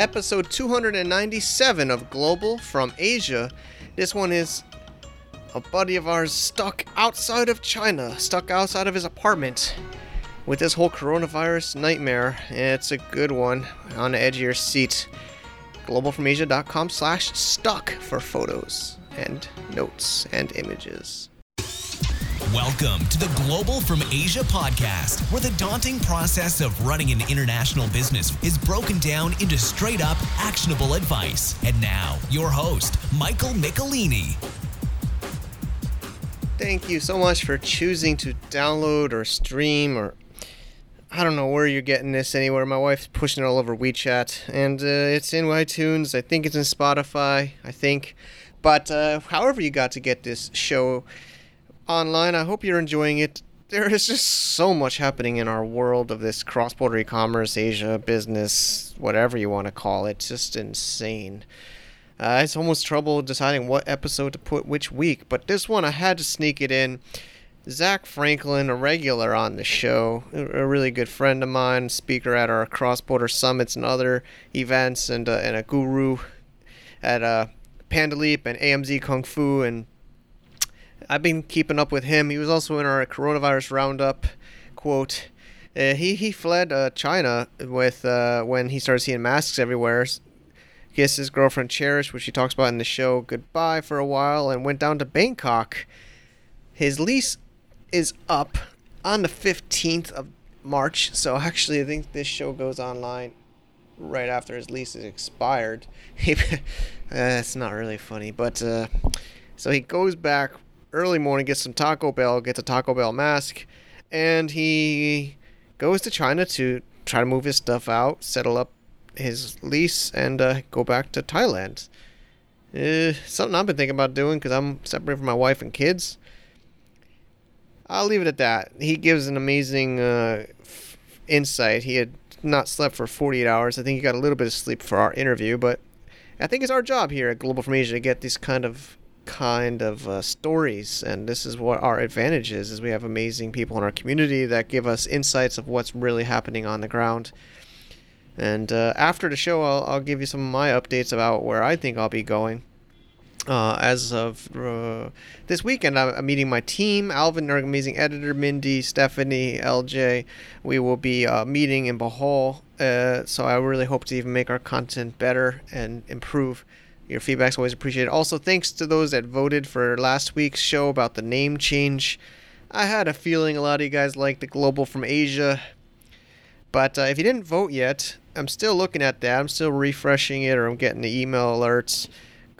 episode 297 of Global from Asia. This one is a buddy of ours stuck outside of China, stuck outside of his apartment with this whole coronavirus nightmare. It's a good one on the edge of your seat. Globalfromasia.com slash stuck for photos and notes and images. Welcome to the Global from Asia podcast, where the daunting process of running an international business is broken down into straight up actionable advice. And now, your host, Michael Michelini. Thank you so much for choosing to download or stream or I don't know where you're getting this anywhere. My wife's pushing it all over WeChat, and uh, it's in iTunes. I think it's in Spotify. I think, but uh, however you got to get this show online, I hope you're enjoying it. There is just so much happening in our world of this cross-border e-commerce, Asia business, whatever you want to call it. It's just insane. Uh, it's almost trouble deciding what episode to put which week, but this one I had to sneak it in Zach Franklin, a regular on the show, a really good friend of mine, speaker at our cross border summits and other events, and, uh, and a guru at uh, Panda Leap and AMZ Kung Fu. And I've been keeping up with him. He was also in our coronavirus roundup. Quote, uh, he, he fled uh, China with uh, when he started seeing masks everywhere. Kissed his girlfriend Cherish, which he talks about in the show, goodbye for a while, and went down to Bangkok. His lease is up on the 15th of March. So actually, I think this show goes online right after his lease is expired. It's not really funny, but uh, so he goes back early morning, gets some Taco Bell, gets a Taco Bell mask, and he goes to China to try to move his stuff out, settle up his lease, and uh, go back to Thailand. Uh, something I've been thinking about doing because I'm separated from my wife and kids. I'll leave it at that. He gives an amazing uh, f- insight. He had not slept for 48 hours. I think he got a little bit of sleep for our interview, but I think it's our job here at Global from Asia to get these kind of kind of uh, stories and this is what our advantage is is we have amazing people in our community that give us insights of what's really happening on the ground and uh, after the show I'll, I'll give you some of my updates about where i think i'll be going uh, as of uh, this weekend, I'm, meeting my team Alvin, our amazing editor, Mindy, Stephanie, LJ. We will be uh, meeting in Bohol. Uh, so I really hope to even make our content better and improve. Your feedback's always appreciated. Also, thanks to those that voted for last week's show about the name change. I had a feeling a lot of you guys liked the Global from Asia. But uh, if you didn't vote yet, I'm still looking at that. I'm still refreshing it or I'm getting the email alerts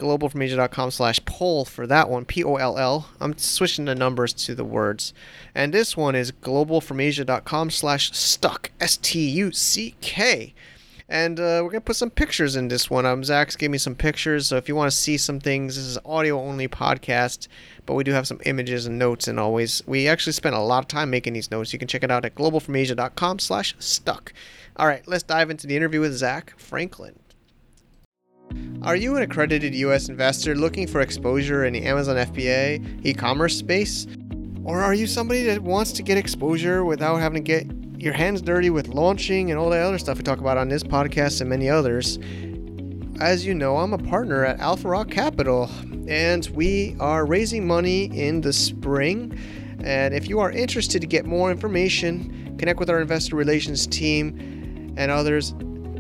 globalfromasia.com slash poll for that one, P-O-L-L. I'm switching the numbers to the words. And this one is globalfromasia.com slash stuck, S-T-U-C-K. And uh, we're going to put some pictures in this one. Um, Zach's gave me some pictures, so if you want to see some things, this is audio-only podcast, but we do have some images and notes, and always, we actually spent a lot of time making these notes. You can check it out at globalfromasia.com slash stuck. All right, let's dive into the interview with Zach Franklin. Are you an accredited US investor looking for exposure in the Amazon FBA e commerce space? Or are you somebody that wants to get exposure without having to get your hands dirty with launching and all that other stuff we talk about on this podcast and many others? As you know, I'm a partner at Alpha Rock Capital, and we are raising money in the spring. And if you are interested to get more information, connect with our investor relations team and others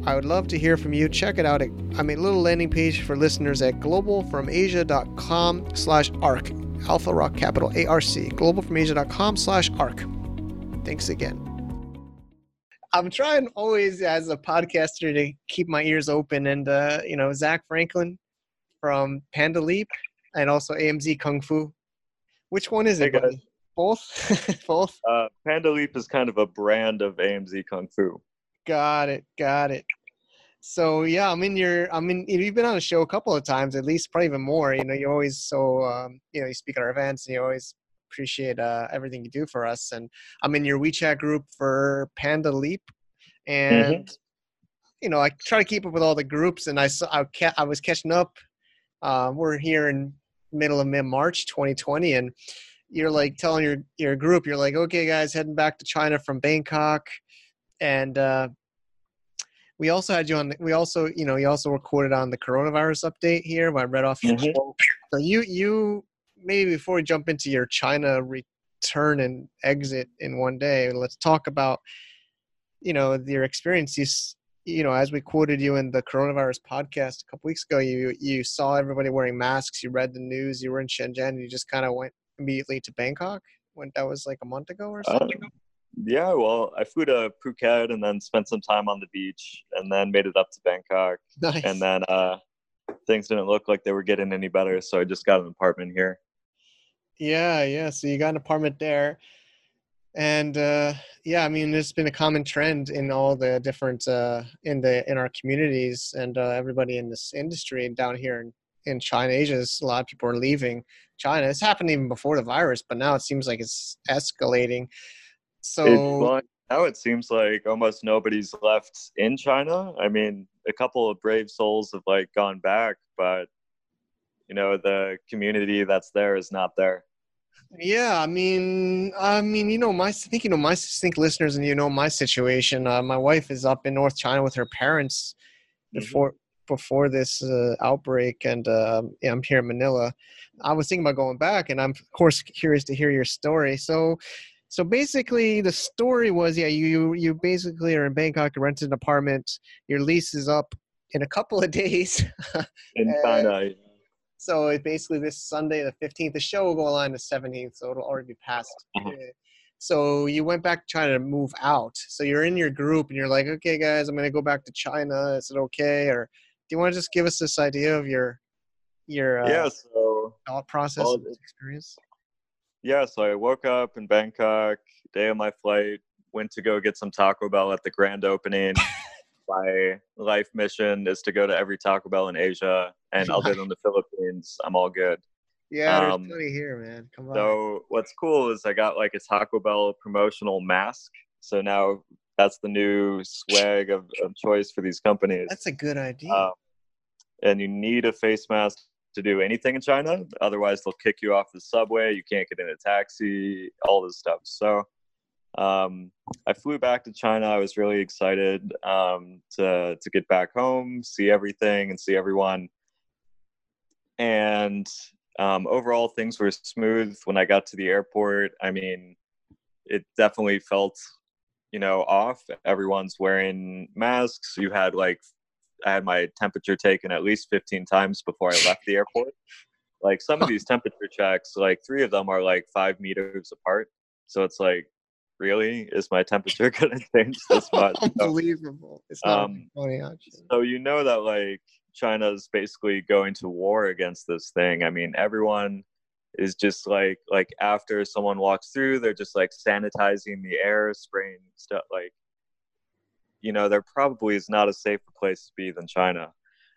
I would love to hear from you. Check it out. At, I a little landing page for listeners at globalfromasia.com slash ARC. Alpha Rock Capital, ARC. Globalfromasia.com slash ARC. Thanks again. I'm trying always as a podcaster to keep my ears open. And, uh, you know, Zach Franklin from Panda Leap and also AMZ Kung Fu. Which one is it? Both? Both? Uh, Panda Leap is kind of a brand of AMZ Kung Fu. Got it. Got it. So yeah, I'm in your. I mean, you've been on the show a couple of times, at least, probably even more. You know, you always so um, you know you speak at our events, and you always appreciate uh, everything you do for us. And I'm in your WeChat group for Panda Leap, and mm-hmm. you know I try to keep up with all the groups. And I saw I, ca- I was catching up. Uh, we're here in middle of mid March 2020, and you're like telling your your group, you're like, okay, guys, heading back to China from Bangkok and uh, we also had you on. We also, you know, you also recorded on the coronavirus update here. I read off your Mhm. So you, you maybe before we jump into your China return and exit in one day, let's talk about, you know, your experiences. You know, as we quoted you in the coronavirus podcast a couple weeks ago, you you saw everybody wearing masks. You read the news. You were in Shenzhen. And you just kind of went immediately to Bangkok. When that was like a month ago or Uh, something. yeah, well, I flew to Phuket and then spent some time on the beach, and then made it up to Bangkok. nice. And then uh, things didn't look like they were getting any better, so I just got an apartment here. Yeah, yeah. So you got an apartment there. And uh yeah, I mean there's been a common trend in all the different uh in the in our communities and uh, everybody in this industry down here in, in China, Asia, a lot of people are leaving China. It's happened even before the virus, but now it seems like it's escalating. So It, well, now it seems like almost nobody's left in China. I mean, a couple of brave souls have like gone back, but you know, the community that's there is not there. Yeah, I mean, I mean, you know, my I think you know my I think listeners and you know my situation. Uh, my wife is up in North China with her parents Mhm. before before this uh, outbreak, and uh, yeah, I'm here in Manila. I was thinking about going back, and I'm of course curious to hear your story. So, so basically, the story was, yeah, you you, basically are in Bangkok, you rented an apartment, your lease is up in a couple of days. In China, So it basically this Sunday, the 15th, the show will go on the 17th, so it'll already be past. Mhm. Uh, So you went back to China to move out. So you're in your group and you're like, okay, guys, I'm going to go back to China. Is it okay? Or do you want to just give us this idea of your your uh, yeah. So thought process well, experience? yeah, so I woke up in Bangkok, day of my flight, went to go get some Taco Bell at the grand opening. my life mission is to go to every Taco Bell in Asia, and other than the Philippines, I'm all good. Yeah, there's um, plenty here, man. Come on. So what's cool is I got like a Taco Bell promotional mask. So now that's the new swag of, of choice for these companies. That's a good idea. Um, and you need a face mask to do anything in China. Otherwise, they'll kick you off the subway. You can't get in a taxi. All this stuff. So um, I flew back to China. I was really excited um, to to get back home, see everything, and see everyone. And um, overall, things were smooth when I got to the airport. I mean, it definitely felt, you know, off. Everyone's wearing masks. You had like, I had my temperature taken at least 15 times before I left the airport. Like some of these temperature checks, like three of them are like five meters apart. So it's like, really, is my temperature going to change this much? Unbelievable. It's not um, funny, actually. so you know that like China's basically going to war against this thing. I mean, everyone is just like like after someone walks through, they're just like sanitizing the air, spraying stuff like you know, there probably is not a safer place to be than China.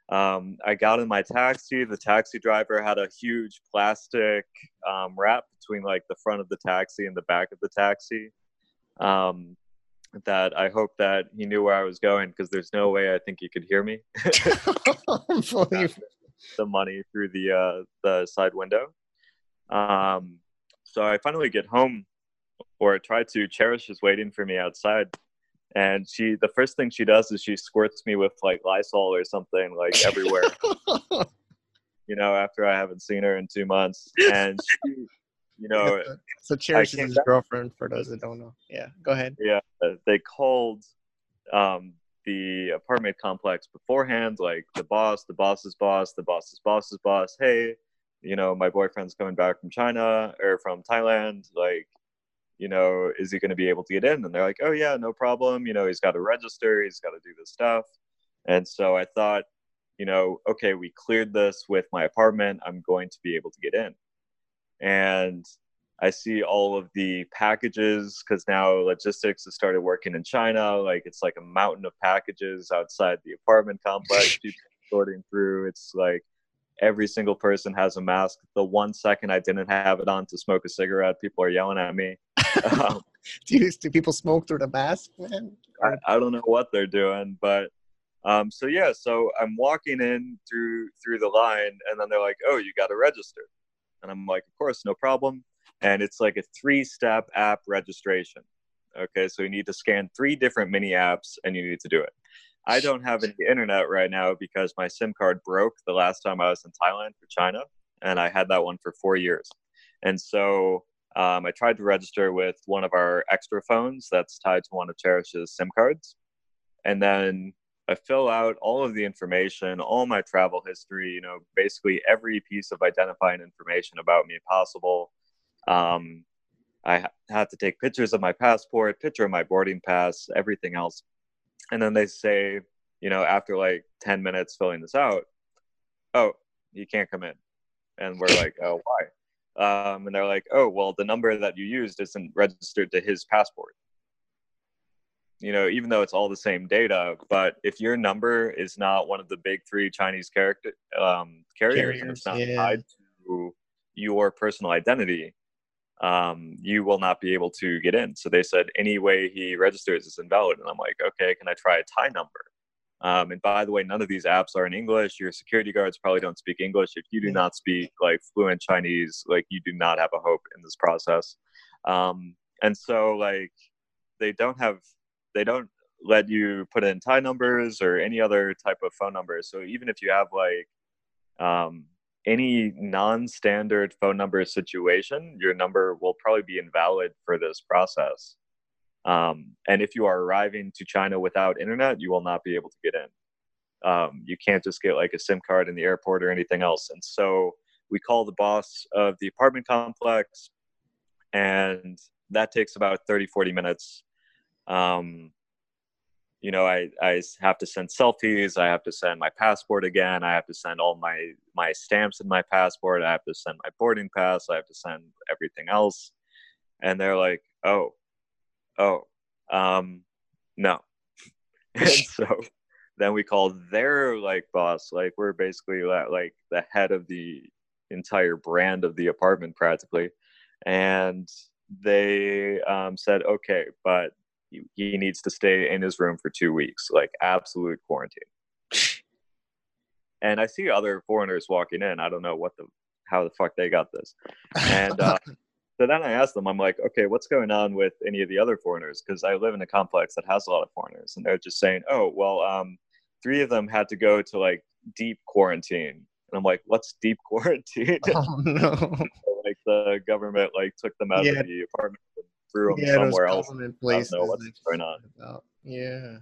Um, I got in my taxi. The taxi driver had a huge plastic um, wrap between like the front of the taxi and the back of the taxi. Um, that I hope that he knew where I was going because there's no way I think he could hear me. The money through the uh, the side window. Um, so I finally get home, or try to. Cherish is waiting for me outside, and she the first thing she does is she squirts me with like Lysol or something like everywhere. you know, after I haven't seen her in two months, and she, you know, so Cherish is his back- girlfriend for those that don't know. Yeah, go ahead. yeah, they called um, the apartment complex beforehand, like the boss, the boss's boss, the boss's boss's boss. Hey, you know, my boyfriend's coming back from China or from Thailand. Like, you know, is he going to be able to get in? And they're like, oh, yeah, no problem. You know, he's got to register, he's got to do this stuff. And so I thought, you know, okay, we cleared this with my apartment. I'm going to be able to get in. And I see all of the packages because now logistics has started working in China. Like it's like a mountain of packages outside the apartment complex. People sorting through. It's like every single person has a mask. The one second I didn't have it on to smoke a cigarette, people are yelling at me. um, Do, you, do people smoke through the mask, man? I, I don't know what they're doing, but um, so yeah, so I'm walking in through through the line, and then they're like, "Oh, you got to register," and I'm like, "Of course, no problem." And it's like a three-step app registration. Okay, so you need to scan three different mini apps, and you need to do it. I don't have any internet right now because my SIM card broke the last time I was in Thailand for China, and I had that one for four years. And so um, I tried to register with one of our extra phones that's tied to one of Cherish's SIM cards. And then I fill out all of the information, all my travel history, you know, basically every piece of identifying information about me possible. Um, I ha- had to take pictures of my passport, picture of my boarding pass, everything else. And then they say, you know, after like 10 minutes filling this out, oh, you can't come in. And we're like, oh, why? Um, and they're like, oh, well, the number that you used isn't registered to his passport. You know, even though it's all the same data, but if your number is not one of the big three Chinese character um, carriers, carriers and it's not yeah. tied to your personal identity, um, you will not be able to get in. So they said any way he registers is invalid. And I'm like, okay, can I try a Thai number? Um, and by the way, none of these apps are in English. Your security guards probably don't speak English. If you do not speak like fluent Chinese, like you do not have a hope in this process. Um, and so like they don't have, they don't let you put in Thai numbers or any other type of phone numbers. So even if you have like um, any non-standard phone number situation, your number will probably be invalid for this process. Um, and if you are arriving to China without internet, you will not be able to get in. Um, you can't just get like a SIM card in the airport or anything else. And so we call the boss of the apartment complex, and that takes about 30, 40 minutes. Um, you know, I, I have to send selfies. I have to send my passport again. I have to send all my, my stamps in my passport. I have to send my boarding pass. I have to send everything else. And they're like, oh, oh, um, no. and so then we called their like boss. Like we're basically like the head of the entire brand of the apartment practically. And they um, said, okay, but he needs to stay in his room for two weeks, like absolute quarantine. and I see other foreigners walking in. I don't know what the how the fuck they got this. And uh, so then I asked them, I'm like, okay, what's going on with any of the other foreigners? Because I live in a complex that has a lot of foreigners, and they're just saying, oh, well, um, three of them had to go to like deep quarantine. And I'm like, what's deep quarantine? Oh no! like the government like took them out yeah. of the apartment threw them yeah, somewhere else. Places I don't know what's going on. About. Yeah.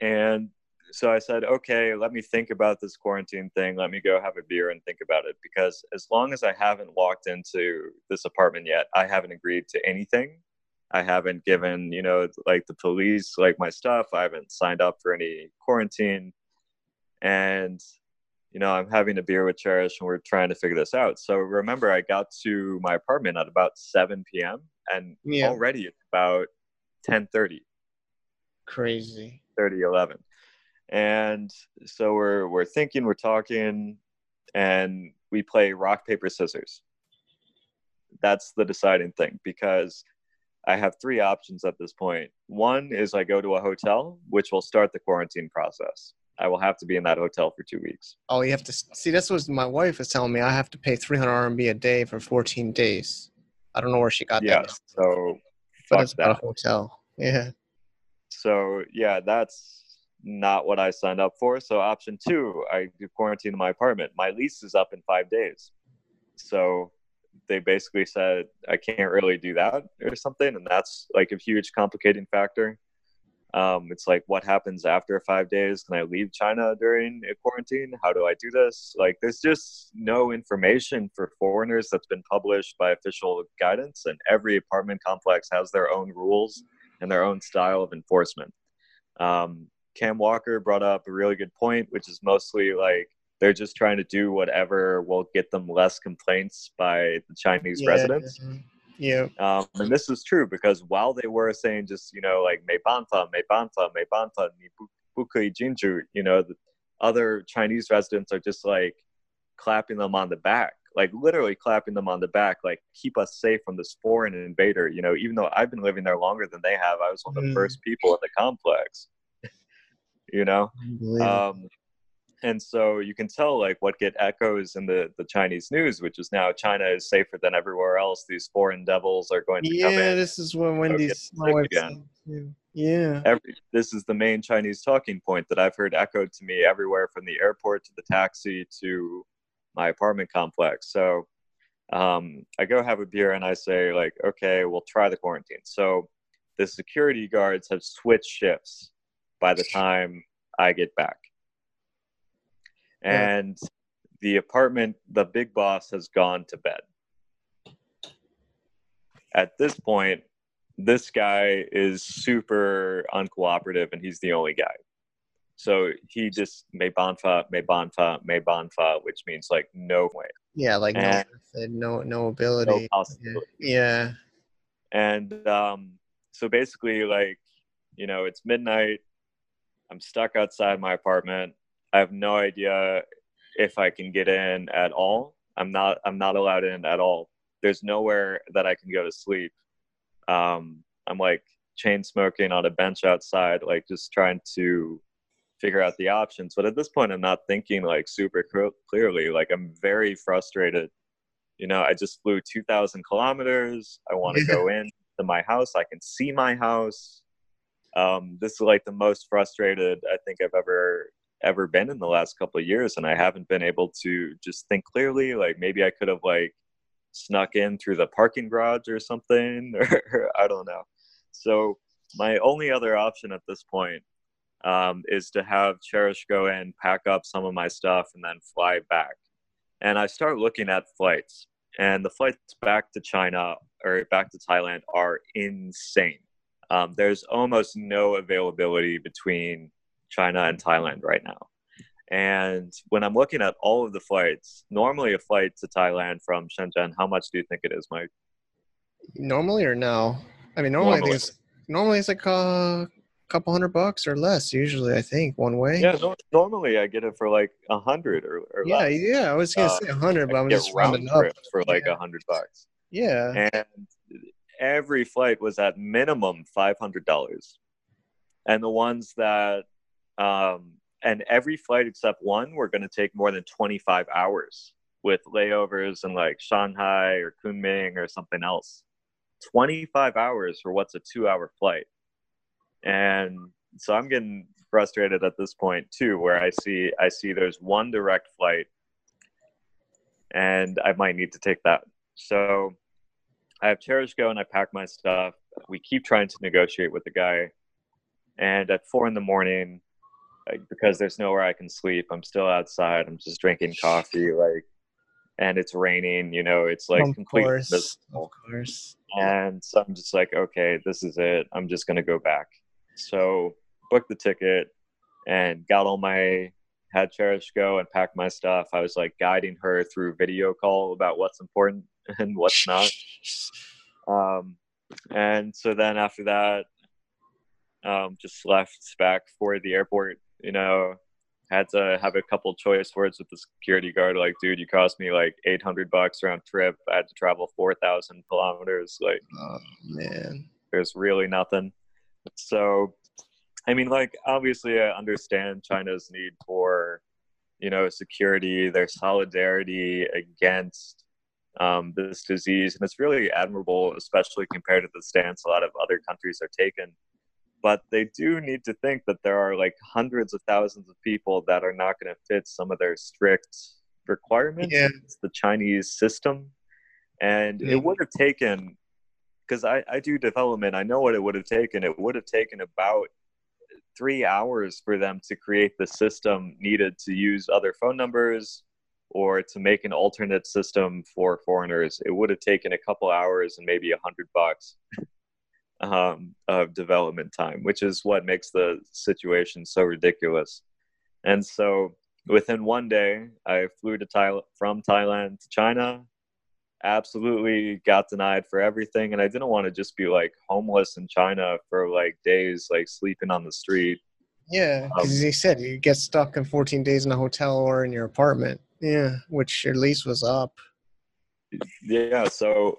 And so I said, okay, let me think about this quarantine thing. Let me go have a beer and think about it. Because as long as I haven't walked into this apartment yet, I haven't agreed to anything. I haven't given, you know, like the police, like my stuff. I haven't signed up for any quarantine. And, you know, I'm having a beer with Cherish and we're trying to figure this out. So remember, I got to my apartment at about 7 p.m and yeah. already it's about 10:30. Crazy. 30 11. And so we're we're thinking, we're talking, and we play rock paper scissors. That's the deciding thing because I have three options at this point. One is I go to a hotel, which will start the quarantine process. I will have to be in that hotel for two weeks. Oh, you have to see. That's what my wife is telling me. I have to pay 300 RMB a day for 14 days. I don't know where she got yeah, that. So, but it's that. a hotel. Yeah. So yeah, that's not what I signed up for. So option two, I do quarantine in my apartment. My lease is up in five days. So they basically said I can't really do that or something, and that's like a huge complicating factor. Um, it's like, what happens after five days? Can I leave China during a quarantine? How do I do this? Like, there's just no information for foreigners that's been published by official guidance, and every apartment complex has their own rules and their own style of enforcement. Um, Cam Walker brought up a really good point, which is mostly like they're just trying to do whatever will get them less complaints by the Chinese yeah, residents. Yeah. Yeah. Yeah. Um, and this is true because while they were saying just, you know, like Meipanta, Meipanta, Meibanta, Nibukui Jinju, you know, the other Chinese residents are just like clapping them on the back, like literally clapping them on the back, like keep us safe from this foreign invader. You know, even though I've been living there longer than they have, I was one of the mm. first people in the complex. you know? Um, and so you can tell like what get echoes in the the Chinese news, which is now China is safer than everywhere else. These foreign devils are going to yeah, come in. yeah this is what Wendy's get my sick wife again. Yeah. Every, this is the main Chinese talking point that I've heard echoed to me everywhere from the airport to the taxi to my apartment complex. So um, I go have a beer and I say like, okay, we'll try the quarantine. So the security guards have switched shifts by the time I get back. Yeah. And the apartment, the big boss has gone to bed. At this point, this guy is super uncooperative and he's the only guy. So he just may bonfa, may bonfa, may bonfa, which means like no way, Yeah, like no And- no no no ability. yeah. possibility. yeah. And um, so basically, like, you know, it's midnight. I'm stuck outside my apartment. I have no idea if I can get in at all. I'm not. I'm not allowed in at all. There's nowhere that I can go to sleep. Um, I'm like chain smoking on a bench outside, like just trying to figure out the options. But at this point, I'm not thinking like super cl- clearly. Like I'm very frustrated. You know, I just flew 2,000 kilometers. I want to go in to my house. I can see my house. Um, this is like the most frustrated I think I've ever ever been in the last couple of years, and I haven't been able to just think clearly. Like maybe I could have like snuck in through the parking garage or something, or I don't know. So my only other option at this point um, is to have Cherish go in, pack up some of my stuff, and then fly back. And I start looking at flights, and the flights back to China or back to Thailand are insane. Um, there's almost no availability between China and Thailand right now. And when I'm looking at all of the flights, normally a flight to Thailand from Shenzhen, how much do you think it is, Mike? Normally or no? I mean, normally, I think Normally. it's normally it's like a couple hundred bucks or less. Usually, I think one way. Yeah, no, normally I get it for like a hundred or, or yeah, less. yeah. I was gonna Uh, say a hundred, but I'm just round rounding up. for like a Yeah. hundred bucks. Yeah. and every flight was at minimum five hundred dollars, and the ones that, um, and every flight except one were going to take more than twenty five hours with layovers in like Shanghai or Kunming or something else. Twenty five hours for what's a two hour flight, and so I'm getting frustrated at this point too, where I see I see there's one direct flight, and I might need to take that. So I have Cherish go and I pack my stuff. We keep trying to negotiate with the guy. And at four in the morning, like, because there's nowhere I can sleep, I'm still outside. I'm just drinking coffee, like, and it's raining. You know, it's like of completely course. miserable. Of course. And so I'm just like, okay, this is it. I'm just gonna go back. So booked the ticket and got all my had Cherish go and pack my stuff. I was like guiding her through video call about what's important and what's not. Um, and so then after that, um, just left back for the airport. You know, had to have a couple choice words with the security guard. Like, dude, you cost me like eight hundred bucks round trip. I had to travel four thousand kilometers. Like, Oh man. there's really nothing. So, I mean, like, obviously, I understand China's need for, you know, security, their solidarity against um, this disease. And it's really admirable, especially compared to the stance a lot of other countries are taking. But they do need to think that there are like hundreds of thousands of people that are not going to fit some of their strict requirements. Yeah. It's the Chinese system. And Yeah. it would have taken because I, I do development. I know what it would have taken. It would have taken about three hours for them to create the system needed to use other phone numbers or to make an alternate system for foreigners. It would have taken a couple hours and maybe a hundred bucks um, of development time, which is what makes the situation so ridiculous. And so within one day, I flew to Thailand from Thailand to China absolutely got denied for everything and i didn't want to just be like homeless in china for like days like sleeping on the street Yeah, because Um, he said you get stuck in 14 days in a hotel or in your apartment. Yeah, which your lease was up. yeah so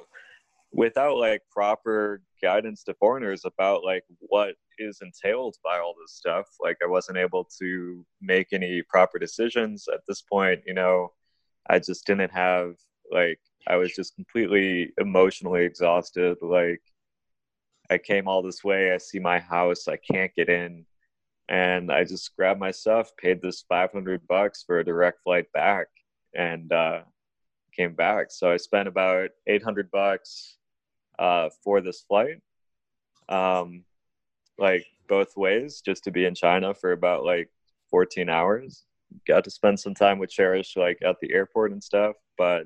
without like proper guidance to foreigners about like what is entailed by all this stuff. Like I wasn't able to make any proper decisions at this point. You know, I just didn't have like I was just completely emotionally exhausted. Like I came all this way, I see my house, I can't get in, and I just grabbed my stuff, paid this 500 bucks for a direct flight back, and uh, came back. So I spent about 800 bucks uh, for this flight, um, like both ways, just to be in China for about like 14 hours. Got to spend some time with Cherish, like at the airport and stuff, but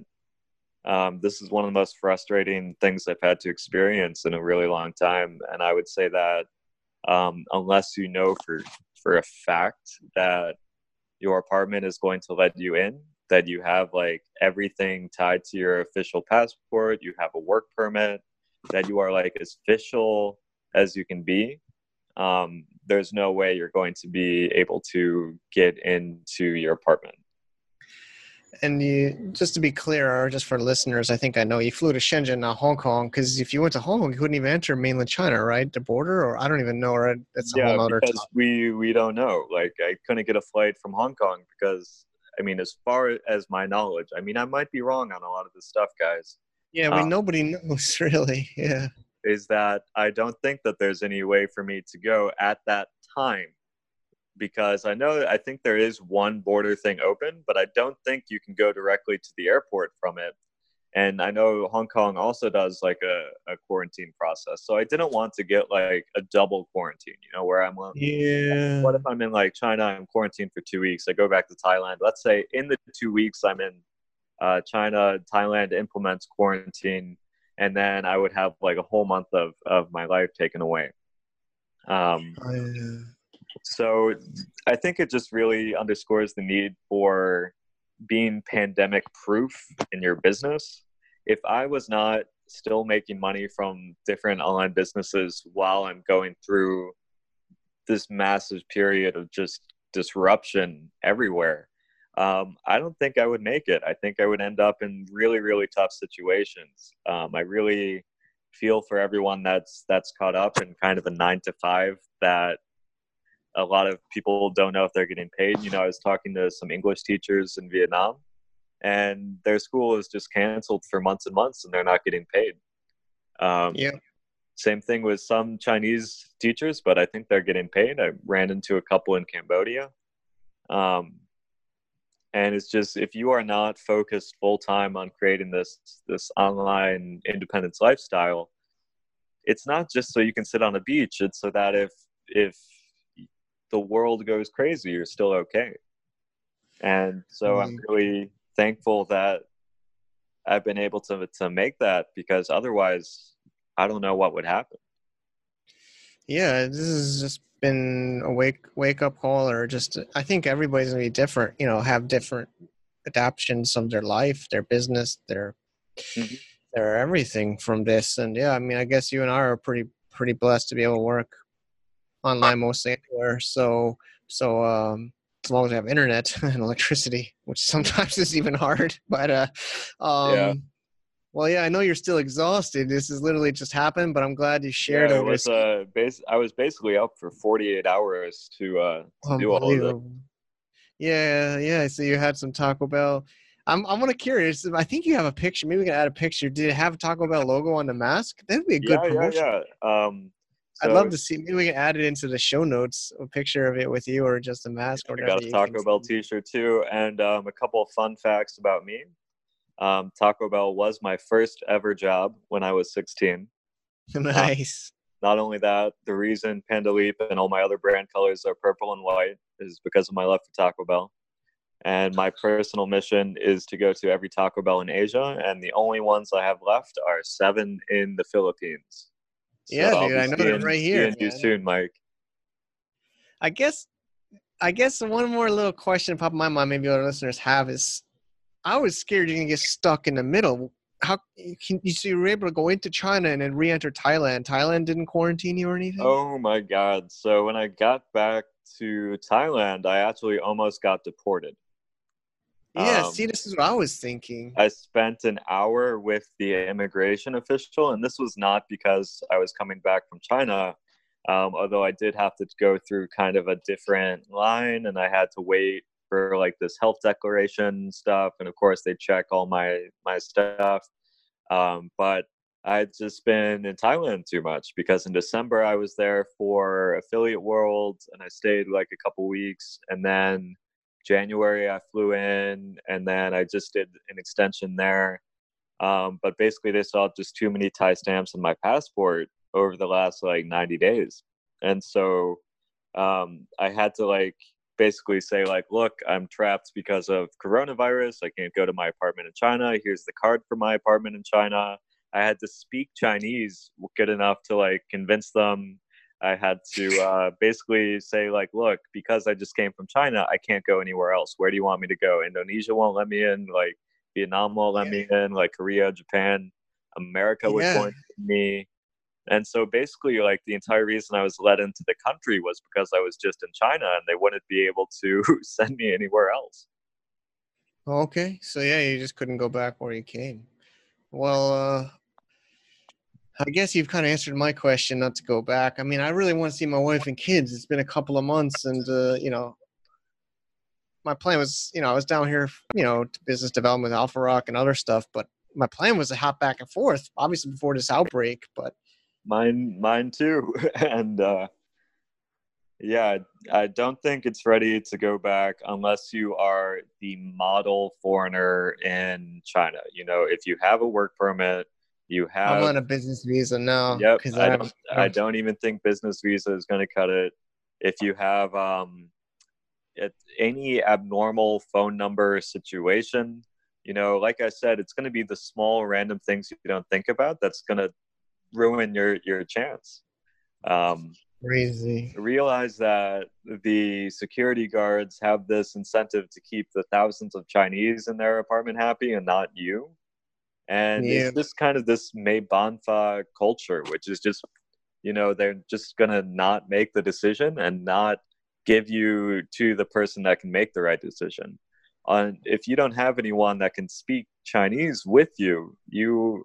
um, this is one of the most frustrating things I've had to experience in a really long time. And I would say that um, unless you know for for a fact that your apartment is going to let you in, that you have like everything tied to your official passport, you have a work permit, that you are like as official as you can be. Um, there's no way you're going to be able to get into your apartment. And you just to be clear or just for listeners i think i know you flew to shenzhen not hong kong because if you went to hong kong you couldn't even enter mainland china right? The border or i don't even know right? That's a yeah, because we we don't know. Like i couldn't get a flight from hong kong because i mean as far as my knowledge i mean i might be wrong on a lot of this stuff guys yeah we um, nobody knows really yeah is that i don't think that there's any way for me to go at that time because I know I think there is one border thing open, but I don't think you can go directly to the airport from it. And I know Hong Kong also does like a, a quarantine process. So I didn't want to get like a double quarantine, you know, where I'm like, yeah. What if I'm in like China, I'm quarantined for two weeks, I go back to Thailand. Let's say in the two weeks I'm in uh, China, Thailand implements quarantine, and then I would have like a whole month of, of my life taken away. Um, oh, so I think it just really underscores the need for being pandemic proof in your business. If I was not still making money from different online businesses while I'm going through this massive period of just disruption everywhere, um, I don't think I would make it. I think I would end up in really, really tough situations. Um, I really feel for everyone that's that's caught up in kind of a nine to five that a lot of people don't know if they're getting paid. You know, I was talking to some English teachers in Vietnam, and their school is just canceled for months and months, and they're not getting paid. Um, yeah. Same thing with some Chinese teachers, but I think they're getting paid. I ran into a couple in Cambodia. Um, and it's just if you are not focused full time on creating this this online independence lifestyle, it's not just so you can sit on a beach. It's so that if if the world goes crazy, you're still okay. And so mm-hmm. I'm really thankful that I've been able to to make that because otherwise I don't know what would happen. Yeah, this has just been a wake wake up call or just I think everybody's gonna be different, you know, have different adaptations of their life, their business, their mm-hmm. their everything from this. And yeah, I mean I guess you and I are pretty pretty blessed to be able to work online mostly anywhere. So so um, as long as we have internet and electricity, which sometimes is even hard. But uh, um, yeah. Well, yeah, I know you're still exhausted. This has literally just happened, but I'm glad you shared yeah, it. Was, uh, base, I was basically up for 48 hours to, uh, to do all of it. Yeah, yeah. So you had some Taco Bell. I'm I'm kind of curious. I think you have a picture. Maybe we can add a picture. Did it have a Taco Bell logo on the mask? That'd be a good yeah, promotion. Yeah, yeah. Um, so I'd love to see. Maybe we can add it into the show notes, a picture of it with you, or just a mask. Or I got a Taco Bell T-shirt too, and um, a couple of fun facts about me. Um, Taco Bell was my first ever job when I was 16. nice. Uh, not only that, the reason Panda Leap and all my other brand colors are purple and white is because of my love for Taco Bell. And my personal mission is to go to every Taco Bell in Asia, and the only ones I have left are seven in the Philippines. So yeah, dude, I know they're right here. See you soon, Mike. I guess, I guess one more little question pop in my mind, maybe our listeners have is, I was scared you're gonna get stuck in the middle. How can you so you were able to go into China and then re-enter Thailand? Thailand didn't quarantine you or anything? Oh my god! So when I got back to Thailand, I actually almost got deported. Yeah, um, see, this is what I was thinking. I spent an hour with the immigration official, and this was not because I was coming back from China. Um, although I did have to go through kind of a different line, and I had to wait for like this health declaration stuff, and of course they check all my my stuff. Um, but I'd just been in Thailand too much because in December I was there for Affiliate World, and I stayed like a couple weeks, and then January I flew in, and then I just did an extension there. Um, but basically, they saw just too many Thai stamps on my passport over the last like 90 days, and so um, I had to like basically say like, look, I'm trapped because of coronavirus. I can't go to my apartment in China. Here's the card for my apartment in China. I had to speak Chinese good enough to like convince them. I had to uh, basically say like, look, because I just came from China, I can't go anywhere else. Where do you want me to go? Indonesia won't let me in. Like Vietnam won't let yeah. me in. Like Korea, Japan, America yeah. going to me. And so basically, like the entire reason I was let into the country was because I was just in China and they wouldn't be able to send me anywhere else. Okay. So, yeah, you just couldn't go back where you came. Well, uh, I guess you've kind of answered my question not to go back. I mean, I really want to see my wife and kids. It's been a couple of months, and, uh, you know, my plan was, you know, I was down here, you know, to business development, Alpha Rock, and other stuff, but my plan was to hop back and forth, obviously before this outbreak, but mine mine too. And uh yeah i don't think it's ready to go back unless you are the model foreigner in china. You know if you have a work permit you have i'm on a business visa now yep I, I, don't, I don't even think business visa is going to cut it. If you have um it, any abnormal phone number situation you know like i said it's going to be the small random things you don't think about that's going to ruin your your chance. Um, Crazy. Realize that the security guards have this incentive to keep the thousands of Chinese in their apartment happy and not you. And yeah. it's just kind of this Mei Banfa culture, which is just, you know, they're just gonna not make the decision and not give you to the person that can make the right decision. On if you don't have anyone that can speak Chinese with you, you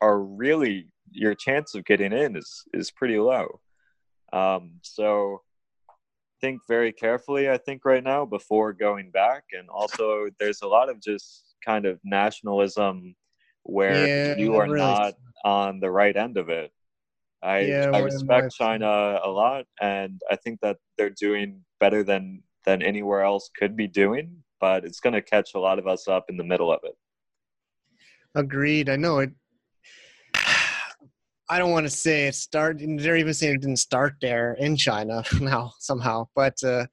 are really your chance of getting in is is pretty low. Um, so think very carefully. I think right now before going back, and also there's a lot of just kind of nationalism where yeah, you are really. not on the right end of it. I, yeah, I respect China a lot, and I think that they're doing better than than anywhere else could be doing. But it's going to catch a lot of us up in the middle of it. Agreed. I know it. I don't want to say it started. They're even saying it didn't start there in China now somehow, but uh,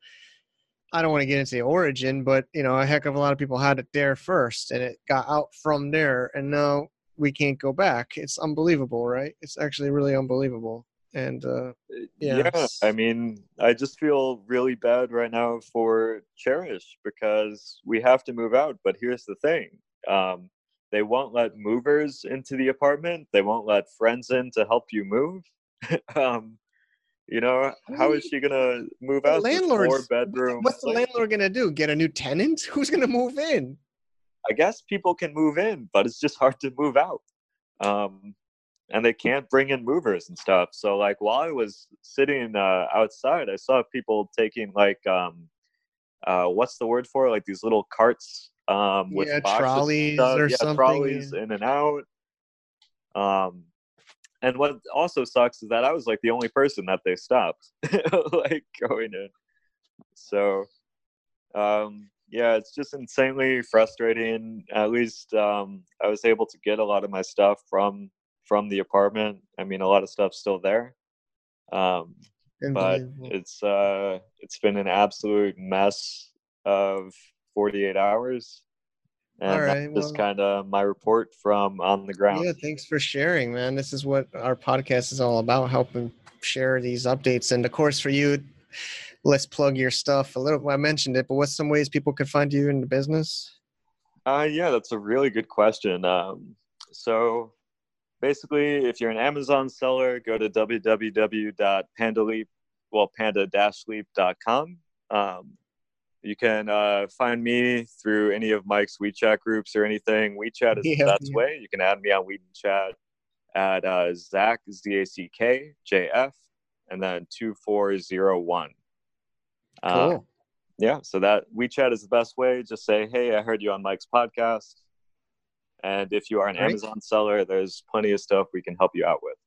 I don't want to get into the origin. But you know, a heck of a lot of people had it there first, and it got out from there, and now we can't go back. It's unbelievable, right? It's actually really unbelievable. And uh, yeah. yeah, I mean, I just feel really bad right now for Cherish because we have to move out. But here's the thing: um, they won't let movers into the apartment. They won't let friends in to help you move. um, you know, how is she gonna move out? Landlord, four bedroom. What's the landlord gonna do? Get a new tenant? Who's gonna move in? I guess people can move in, but it's just hard to move out. Um, and they can't bring in movers and stuff. So like while I was sitting uh, outside, I saw people taking like um, uh, what's the word for it? like these little carts um, with yeah, trolleys or yeah, something. trolleys in and out. Um, and what also sucks is that I was like the only person that they stopped, like going in. So, um, yeah, it's just insanely frustrating. At least um, I was able to get a lot of my stuff from from the apartment. I mean, a lot of stuff's still there, um, but it's uh, it's been an absolute mess of 48 hours. And All right, that's well, kind of my report from on the ground. Yeah, thanks for sharing, man. This is what our podcast is all about, helping share these updates. And of course, for you, let's plug your stuff a little. I mentioned it, but what's some ways people could find you in the business? Uh, yeah, that's a really good question. Um, so basically, if you're an Amazon seller, go to www.pandaleap, well, panda-leap.com. Um, you can uh, find me through any of Mike's WeChat groups or anything. WeChat is yeah, the best yeah. way. You can add me on WeChat at uh, Zack Z A C K J F, and then 2401. Cool. Uh, yeah, so that WeChat is the best way. Just say, hey, I heard you on Mike's podcast. And if you are an. Amazon seller, there's plenty of stuff we can help you out with.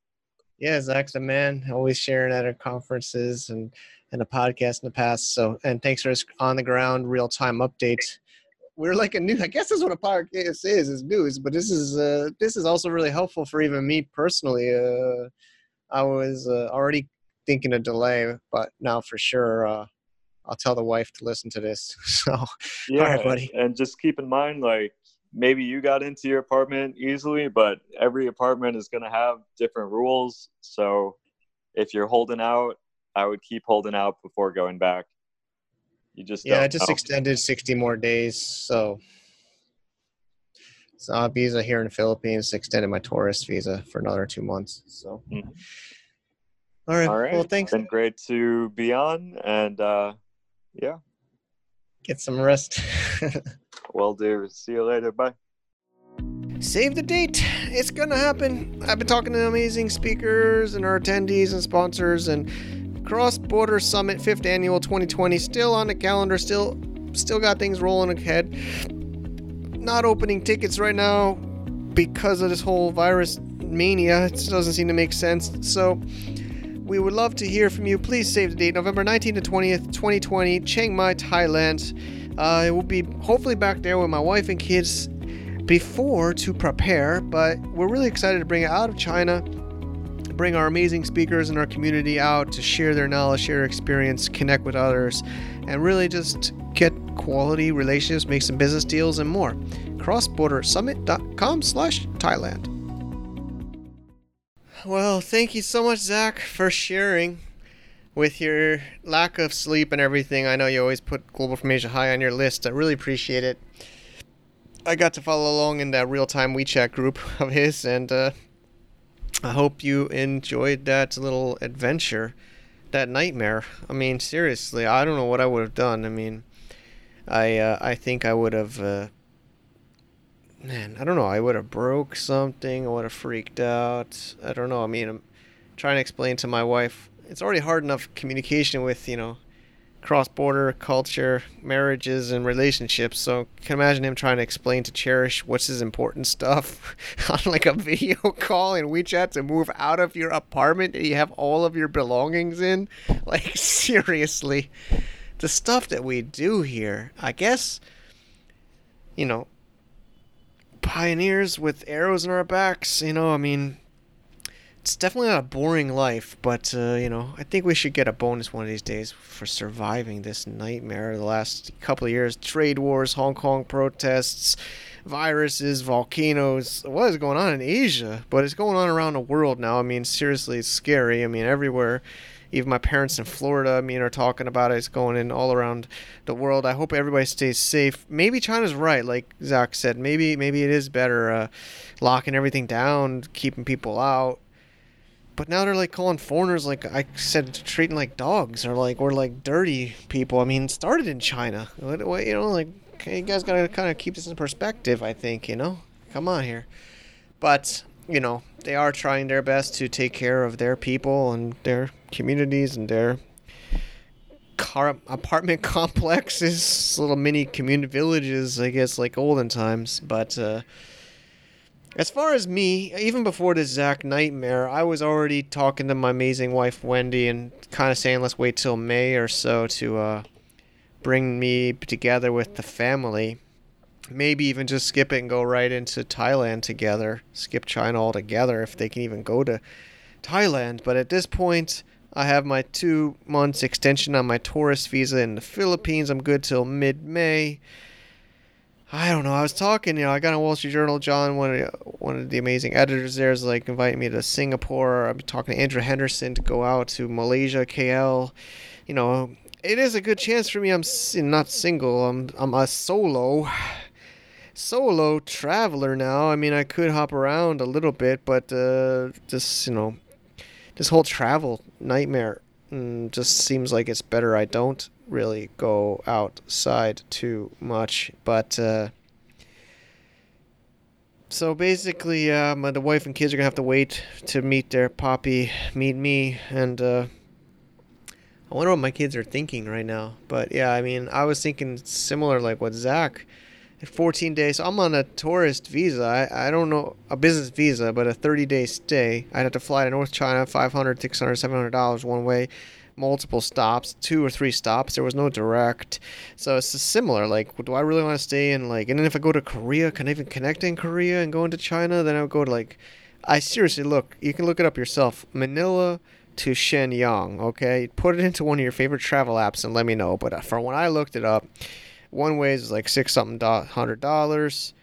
Yeah, Zach's a man, always sharing at our conferences and and a podcast in the past. So, and thanks for his on the ground, real time update. We're like a new. I guess that's what a podcast is, is news. But this is uh this is also really helpful for even me personally. Uh, I was uh, already thinking a delay, but now for sure, uh, I'll tell the wife to listen to this. So, Yeah, right, buddy. and just keep in mind, like maybe you got into your apartment easily, but every apartment is going to have different rules. So if you're holding out, I would keep holding out before going back. You just yeah, I just know. extended 60 more days. So, so our visa here in the Philippines extended my tourist visa for another two months. So, Mhm. all right. All right. Well, thanks. Been great to be on, and uh, yeah, Get some rest. well, do. See you later. Bye. Save the date. It's gonna happen. I've been talking to amazing speakers and our attendees and sponsors and Cross Border Summit 5th Annual 2020 still on the calendar. Still, still got things rolling ahead. Not opening tickets right now because of this whole virus mania. It doesn't seem to make sense. So. We would love to hear from you. Please save the date, November 19th to 20th, 2020, Chiang Mai, Thailand. Uh, it will be hopefully back there with my wife and kids before to prepare, but we're really excited to bring it out of China, bring our amazing speakers and our community out to share their knowledge, share experience, connect with others, and really just get quality relationships, make some business deals, and more. CrossBorderSummit.com slash Thailand. Well, thank you so much, Zach, for sharing with your lack of sleep and everything. I know you always put Global from Asia high on your list. I really appreciate it. I got to follow along in that real time WeChat group of his, and uh, I hope you enjoyed that little adventure, that nightmare. I mean, seriously, I don't know what I would have done. I mean, I uh, I think I would have. Uh, man, I don't know. I would have broke something. I would have freaked out. I don't know. I mean, I'm trying to explain to my wife. It's already hard enough communication with you know cross-border culture, marriages, and relationships. So can imagine him trying to explain to Cherish what's his important stuff on like a video call in WeChat to move out of your apartment that you have all of your belongings in. Like seriously, the stuff that we do here. I guess, you know, pioneers with arrows in our backs. You know, I mean. It's definitely not a boring life, but uh, you know, I think we should get a bonus one of these days for surviving this nightmare the last couple of years. Trade wars, Hong Kong protests, viruses, volcanoes. What is going on in Asia? But it's going on around the world now. I mean, seriously, it's scary. I mean, everywhere. Even my parents in Florida, I mean, are talking about it. It's going in all around the world. I hope everybody stays safe. Maybe China's right, like Zach said. Maybe maybe it is better uh, locking everything down, keeping people out but now they're like calling foreigners like I said treating like dogs or like or like dirty people. I mean, started in China. You know, like you guys gotta kind of keep this in perspective. I think you know, come on here. But you know, they are trying their best to take care of their people and their communities and their car apartment complexes, little mini community villages, I guess, like olden times. But uh, as far as me, even before this Zach nightmare, I was already talking to my amazing wife Wendy and kind of saying let's wait till May or so to uh, bring me together with the family. Maybe even just skip it and go right into Thailand together. Skip China altogether if they can even go to Thailand. But at this point, I have my two months extension on my tourist visa in the Philippines. I'm good till mid May. I don't know. I was talking, you know, I got a Wall Street Journal. John, one of the, one of the amazing editors there, is like inviting me to Singapore. I'm talking to Andrew Henderson to go out to Malaysia, KL. You know, it is a good chance for me. I'm not single. I'm I'm a solo, solo traveler now. I mean, I could hop around a little bit, but uh, just you know, this whole travel nightmare mm, just seems like it's better I don't really go outside too much. But uh, so basically, uh, the wife and kids are gonna have to wait to meet their poppy, meet me, and uh, I wonder what my kids are thinking right now. But yeah, I mean, I was thinking similar like what Zach. 14 days. I'm on a tourist visa. I, I don't know a business visa, but a 30 day stay. I'd have to fly to North China, 500, 600, 700 dollars one way, multiple stops, two or three stops. There was no direct, so it's similar. Like, do I really want to stay in like? And then if I go to Korea, can I even connect in Korea and go into China? Then I would go to like, I seriously look. You can look it up yourself. Manila to Shenyang. Okay, put it into one of your favorite travel apps and let me know. But uh, from when I looked it up one way is like six something hundred dollars,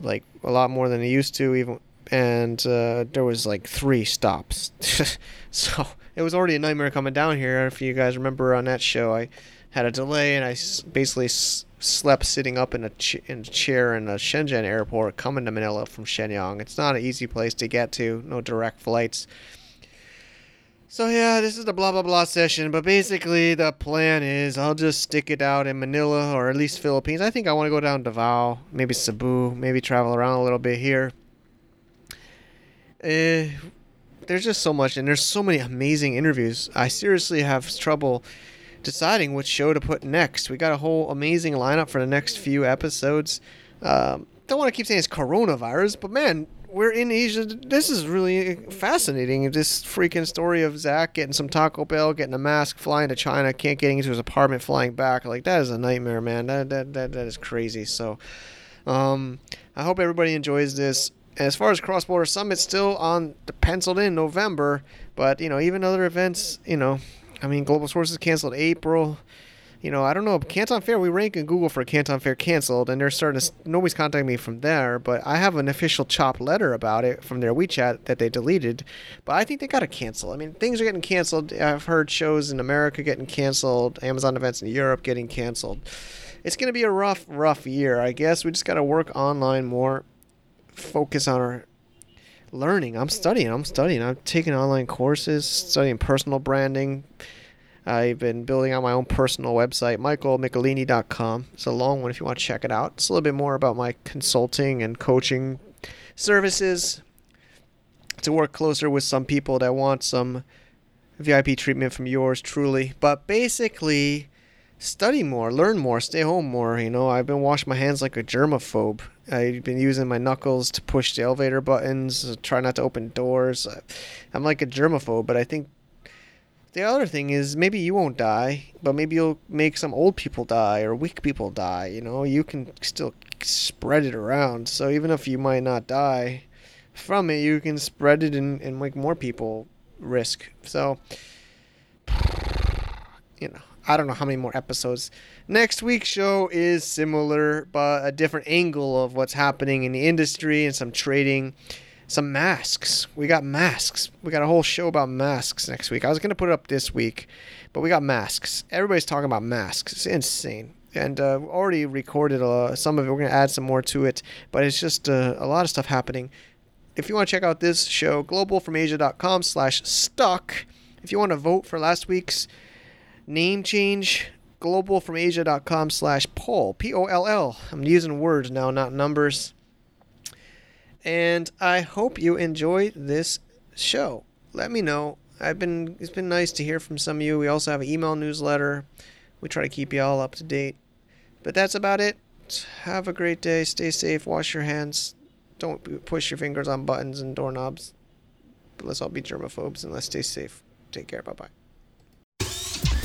like a lot more than it used to even. And uh, there was like three stops, so it was already a nightmare coming down here. If you guys remember on that show, I had a delay and I basically s- slept sitting up in a, ch- in a chair in a Shenzhen airport coming to Manila from Shenyang. It's not an easy place to get to, no direct flights. So yeah, this is the blah blah blah session, but basically the plan is I'll just stick it out in Manila or at least Philippines. I think I want to go down to Davao, maybe Cebu, maybe travel around a little bit here. Uh, there's just so much, and there's so many amazing interviews. I seriously have trouble deciding which show to put next. We got a whole amazing lineup for the next few episodes. Um, don't want to keep saying it's coronavirus, but man, we're in Asia. This is really fascinating. This freaking story of Zach getting some Taco Bell, getting a mask, flying to China, can't get into his apartment, flying back. Like that is a nightmare, man. That that that, that is crazy. So, um, I hope everybody enjoys this. As far as cross border summit, still on the penciled in November, but you know even other events. You know, I mean, Global Sources canceled April you know, I don't know. Canton Fair, we rank in Google for Canton Fair canceled, and they're starting to. Nobody's contacting me from there, but I have an official chop letter about it from their WeChat that they deleted. But I think they got to cancel. I mean, things are getting canceled. I've heard shows in America getting canceled, Amazon events in Europe getting canceled. It's going to be a rough, rough year. I guess we just got to work online more, focus on our learning. I'm studying. I'm studying. I'm taking online courses, studying personal branding I've been building out my own personal website, michaelmichelini.com. It's a long one if you want to check it out. It's a little bit more about my consulting and coaching services to work closer with some people that want some VIP treatment from yours truly. But basically, study more, learn more, stay home more. You know, I've been washing my hands like a germaphobe. I've been using my knuckles to push the elevator buttons, uh, try not to open doors. Uh, I'm like a germaphobe, but I think the other thing is maybe you won't die, but maybe you'll make some old people die or weak people die. You know, you can still spread it around. So even if you might not die from it, you can spread it and, and make more people risk. So, you know, I don't know how many more episodes. Next week's show is similar, but a different angle of what's happening in the industry and some trading some masks. We got masks. We got a whole show about masks next week. I was going to put it up this week, but we got masks. Everybody's talking about masks. It's insane. And uh, already recorded uh, some of it. We're going to add some more to it, but it's just uh, a lot of stuff happening. If you want to check out this show, globalfromasia.com slash stuck. If you want to vote for last week's name change, globalfromasia.com slash poll, P-O-L-L. I'm using words now, not numbers and I hope you enjoy this show. Let me know. I've been it's been nice to hear from some of you. We also have an email newsletter. We try to keep you all up to date. But that's about it. Have a great day. Stay safe. Wash your hands. Don't push your fingers on buttons and doorknobs. But let's all be germaphobes and let's stay safe. Take care. Bye bye.